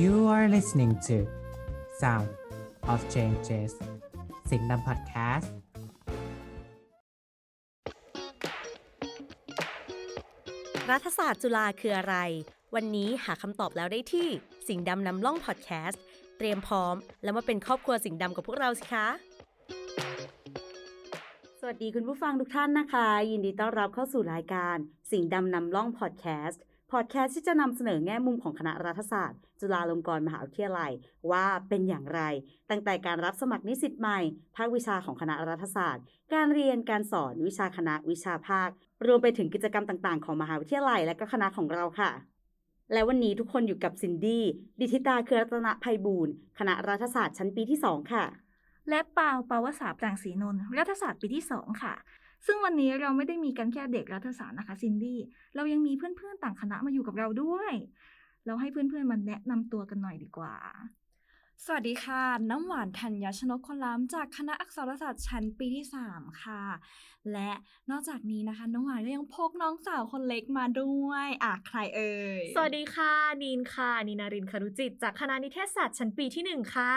You are listening to Sound of Changes สิงห์ดำพอดแคสต์รัฐศาสตร์จุฬาคืออะไร วันนี้หาคำตอบแล้วได้ที่สิงห์ดำนำล่องพอดแคสต์ เตรียมพร้อม แล้วมาเป็นครอบครัวสิงห์ดำกับพวกเราสิคะสวัสดีคุณผู้ฟังทุกท่านนะคะ ยินดีต้อนรับเข้าสู่รายการสิงห์ดำนำล่องพอดแคสต์ พอดแคสต์ที่จะนำเสนอแง่มุมของคณะรัฐศาสตร์ จุฬาลงกรณ์มหาวิทยาลัย ว่าเป็นอย่างไร ตั้งแต่การรับสมัครนิสิตใหม่ ภาควิชาของคณะรัฐศาสตร์ การเรียนการสอนวิชาคณะวิชาภาค รวมไปถึงกิจกรรมต่างๆ ของมหาวิทยาลัยและก็คณะของเราค่ะ และวันนี้ทุกคนอยู่กับซินดี้ดิธิตาเครือรัตนภัยบูรณ์คณะรัฐศาสตร์ชั้นปีที่ 2 ค่ะ และเปาปาวสาปรางศรีนนท์รัฐศาสตร์ปีที่ 2 ค่ะ ซึ่งวันนี้เราไม่ได้มีกันแค่เด็กรัฐศาสตร์นะคะซินดี้ เรายังมีเพื่อนๆต่างคณะมาอยู่กับเราด้วย เราให้เพื่อนๆมาแนะนำตัวกันหน่อยดีกว่า สวัสดีค่ะ น้ำหวานธัญญชนกคนล้ำจากคณะอักษรศาสตร์ชั้นปีที่ 3 ค่ะ และนอกจากนี้นะคะ น้องหวานก็ยังพกน้องสาวคนเล็กมาด้วยอะใครเอ่ย สวัสดีค่ะ นีนค่ะ นีนารินคารุจิต จากคณะนิเทศศาสตร์ชั้นปีที่หนึ่งค่ะ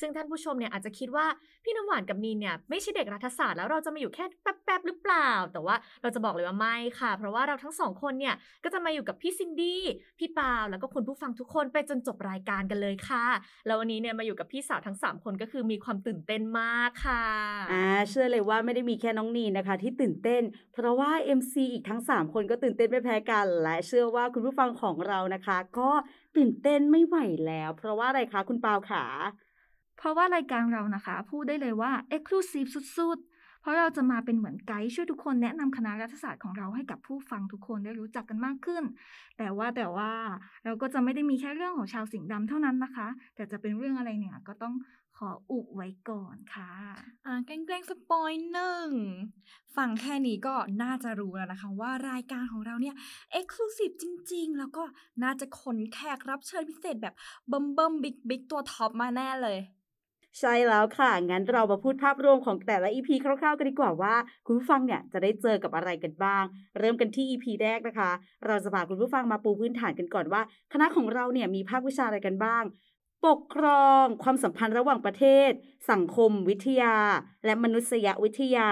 ซึ่งท่านผู้ชมเนี่ยอาจจะคิดว่าพี่น้ำหวานกับนีนเนี่ยไม่ใช่เด็กรัฐศาสตร์แล้วเราจะมาอยู่แค่แป๊บๆหรือเปล่า แต่ว่าเราจะบอกเลยว่าไม่ค่ะ เพราะว่าเราทั้งสองคนเนี่ยก็จะมาอยู่กับพี่ซินดี้พี่ปาวแล้วก็คุณผู้ฟังทุกคนไปจนจบรายการกันเลยค่ะ แล้ววันนี้เนี่ยมาอยู่กับพี่สาวทั้งสามคนก็คือมีความตื่นเต้นมากค่ะอ่าเชื่อเลยว่าไม่ได้มีแค่น้องนีนนะคะ ที่ตื่นเต้น เพราะว่า MC อีกทั้ง 3 คนก็ตื่นเต้นไม่แพ้กัน และเชื่อว่าคุณผู้ฟังของเรานะคะ ก็ตื่นเต้นไม่ไหวแล้ว เพราะว่าอะไรคะคุณปาวขาเพราะว่ารายการเรานะคะ พูดได้เลยว่า Exclusive สุดๆเพ ราะเราจะมาเป็นเหมือนไกด์ช่วยทุกคนแนะนำคณะรัฐศาสตร์ของเราให้กับผู้ฟังทุกคนได้รู้จักกันมากขึ้น แต่ว่าแต่ว่าเราก็จะไม่ได้มีแค่เรื่องของชาวสิงห์ดำเท่านั้นนะคะ แต่จะเป็นเรื่องอะไรเนี่ยก็ต้องขออุบไว้ก่อนค่ะ อ่าแกล้งสปอยหนึ่งฟังแค่นี้ก็น่าจะรู้แล้วนะคะ ว่ารายการของเราเนี่ย Exclusive จริง ๆ แล้วก็น่าจะขนแขกรับเชิญพิเศษแบบเบิ้มเบิ้มบิ๊กบิ๊กตัวท็อปมาแน่เลย ใช่แล้วค่ะ งั้นเรามาพูดภาพรวมของแต่ละ EP คร่าวๆ กันดีกว่าว่า คุณผู้ฟังเนี่ยจะได้เจอกับอะไรกันบ้าง เริ่มกันที่ EP แรกนะคะ เราจะพาคุณผู้ฟังมาปูพื้นฐานกันก่อนว่า คณะของเราเนี่ยมีภาควิชาอะไรกันบ้าง ปกครอง ความสัมพันธ์ระหว่างประเทศ สังคมวิทยา และมนุษยวิทยา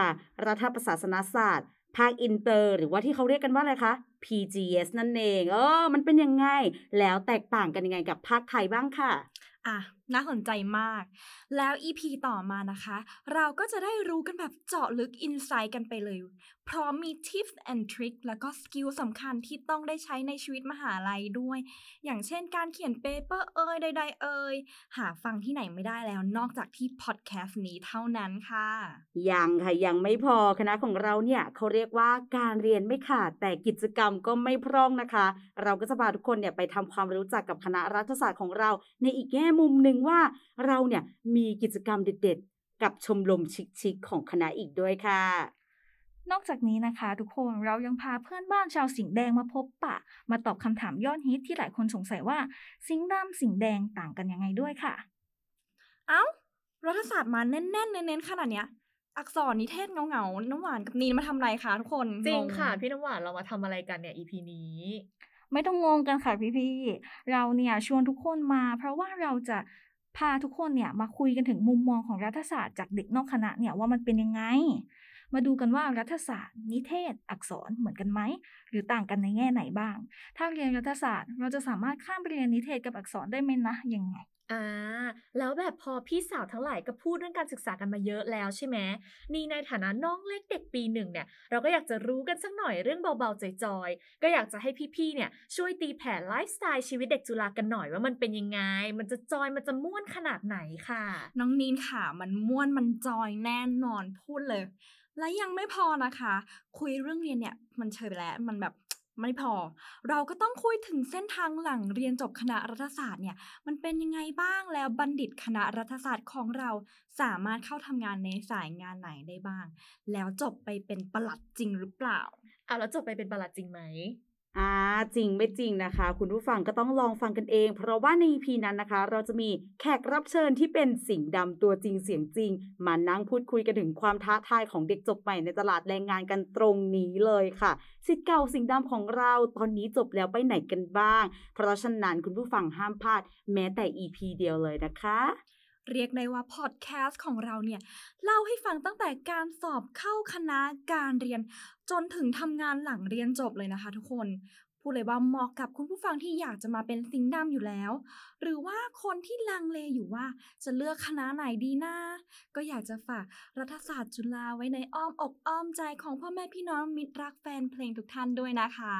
รัฐประศาสนศาสตร์ภาคอินเตอร์หรือว่าที่เขาเรียกกันว่าอะไรคะ PGS นั่นเอง เออ มันเป็นยังไง แล้วแตกต่างกันยังไงกับภาคไทยบ้างค่ะ อะน่าสนใจมาก แล้ว EP ต่อมานะคะ เราก็จะได้รู้กันแบบเจาะลึก insight กันไปเลย พร้อมมี tips and trick แล้วก็ skill สำคัญที่ต้องได้ใช้ในชีวิตมหาลัยด้วย อย่างเช่นการเขียน paper เอยใดๆเอยหาฟังที่ไหนไม่ได้แล้วนอกจากที่พอดแคสต์นี้เท่านั้นค่ะ ยังค่ะ ยังไม่พอคณะของเราเนี่ยเขาเรียกว่าการเรียนไม่ขาดแต่กิจกรรมก็ไม่พร่องนะคะ เราก็จะพาทุกคนเนี่ยไปทำความรู้จักกับคณะรัฐศาสตร์ของเราในอีกแง่มุมหนึ่งว่าเราเนี่ยมีกิจกรรมเด็ดๆ กับชมรมชิคๆของคณะอีกด้วยค่ะนอกจากนี้นะคะ ทุกคนเรายังพาเพื่อนบ้านชาวสิงห์แดงมาพบปะ มาตอบคำถามยอดฮิตที่หลายคนสงสัยว่า สิงห์ดำสิงห์แดงต่างกันยังไงด้วยค่ะ เอ้ารัฐศาสตร์มาแน่นๆเน้นๆขนาดเนี้ย อักษรนิเทศเงาๆน้ำหวานกับนีนมาทำอะไรคะทุกคนจริงงค่ะ พี่น้ำหวานเรามาทำอะไรกันเนี่ย EP นี้ ไม่ต้องงงกันค่ะพี่ๆ เราเนี่ยชวนทุกคนมา เพราะว่าเราจะพาทุกคนเนี่ยมาคุยกันถึงมุมมองของรัฐศาสตร์จากเด็กนอกคณะเนี่ยว่ามันเป็นยังไง มาดูกันว่ารัฐศาสตร์ นิเทศ อักษรเหมือนกันไหมหรือต่างกันในแง่ไหนบ้าง ถ้าเรียนรัฐศาสตร์ เราจะสามารถข้ามไปเรียนนิเทศกับอักษรได้ไหมนะยังไง อ่าแล้วแบบพอพี่สาวทั้งหลายก็พูดเรื่องการศึกษากันมาเยอะแล้วใช่ไหมนี่ในฐานะน้องเล็กเด็กปีหนึ่งเนี่ย เราก็อยากจะรู้กันสักหน่อยเรื่องเบาๆจอยๆ ก็อยากจะให้พี่ๆเนี่ยช่วยตีแผ่ไลฟ์สไตล์ชีวิตเด็กจุฬากันหน่อยว่ามันเป็นยังไง มันจะจอยมันจะม่วนขนาดไหนค่ะ น้องนีนค่ะ มันม่วนมันจอยแน่นอนพูดเลย และยังไม่พอนะคะ คุยเรื่องเรียนเนี่ยมันเฉยไปแล้วมันแบบ ไม่พอ เราก็ต้องคุยถึงเส้นทางหลังเรียนจบคณะรัฐศาสตร์เนี่ย มันเป็นยังไงบ้างแล้วบัณฑิตคณะรัฐศาสตร์ของเราสามารถเข้าทำงานในสายงานไหนได้บ้าง แล้วจบไปเป็นประหลัดจริงหรือเปล่าเอาแล้วจบไปเป็นประหลัดจริงไหม อ่าจริงไม่จริงนะคะ คุณผู้ฟังก็ต้องลองฟังกันเอง เพราะว่าใน EP นั้นนะคะ เราจะมีแขกรับเชิญที่เป็นสิงดำตัวจริงเสียงจริง มานั่งพูดคุยกันถึงความท้าทายของเด็กจบใหม่ในตลาดแรงงานกันตรงนี้เลยค่ะสิทธิ์เก่าสิงดำของเราตอนนี้จบแล้วไปไหนกันบ้าง เพราะฉะนั้นคุณผู้ฟังห้ามพลาดแม้แต่ EP เดียวเลยนะคะ เรียกได้ว่าพอดแคสต์ของเราเนี่ย เล่าให้ฟังตั้งแต่การสอบเข้าคณะการเรียน จนถึงทำงานหลังเรียนจบเลยนะคะทุกคนพูดเลยว่าเหมาะกับคุณผู้ฟังที่อยากจะมาเป็นซิงดำอยู่แล้ว หรือว่าคนที่ลังเลอยู่ว่าจะเลือกคณะไหนดีนะ ก็อยากจะฝากรัฐศาสตร์จุฬาไว้ในอ้อมอกอ้อมใจของพ่อแม่พี่น้องมิตรรักแฟนเพลงทุกท่านด้วยนะคะ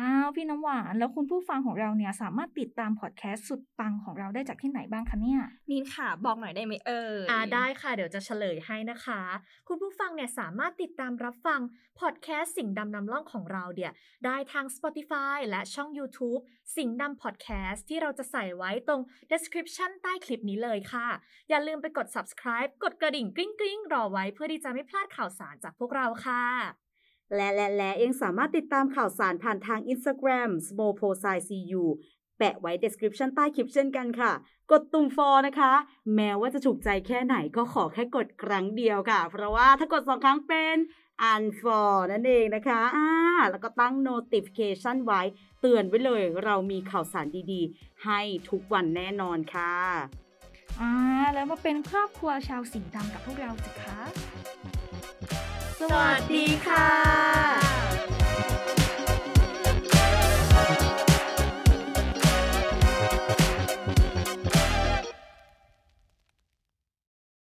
อ้าวพี่น้ำหวาน แล้วคุณผู้ฟังของเราเนี่ยสามารถติดตามพอดแคสต์สุดปังของเราได้จากที่ไหนบ้างคะเนี่ยนินค่ะ บอกหน่อยได้ไหมเอ่ยอ่าได้ค่ะ เดี๋ยวจะเฉลยให้นะคะ คุณผู้ฟังเนี่ยสามารถติดตามรับฟังพอดแคสต์สิ่งดำนำล่องของเราเดี่ยได้ทาง Spotify และช่อง YouTube สิ่งดำพอดแคสต์ที่เราจะใส่ไว้ตรง description ใต้คลิปนี้เลยค่ะ อย่าลืมไปกด subscribe กดกระดิ่งกริ๊งกริ๊งรอไว้เพื่อที่จะไม่พลาดข่าวสารจากพวกเราค่ะ และและและยังสามารถติดตามข่าวสารผ่านทาง Instagram small p o s i cu แปะไว้ description ใต้คลิปเช่นกันค่ะ กดตุ่มฟอนะคะ แม้ว่าจะถูกใจแค่ไหนก็ขอแค่กดครั้งเดียวค่ะ เพราะว่าถ้ากดสองครั้งเป็น unfollow นั่นเองนะคะอ่าแล้วก็ตั้ง notification ไว้ เตือนไว้เลย เรามีข่าวสารดีๆ ให้ทุกวันแน่นอนค่ะอ่าแล้วมาเป็นครอบครัวชาวสิงห์ดำกับพวกเราสิคะ สวัสดีค่ะ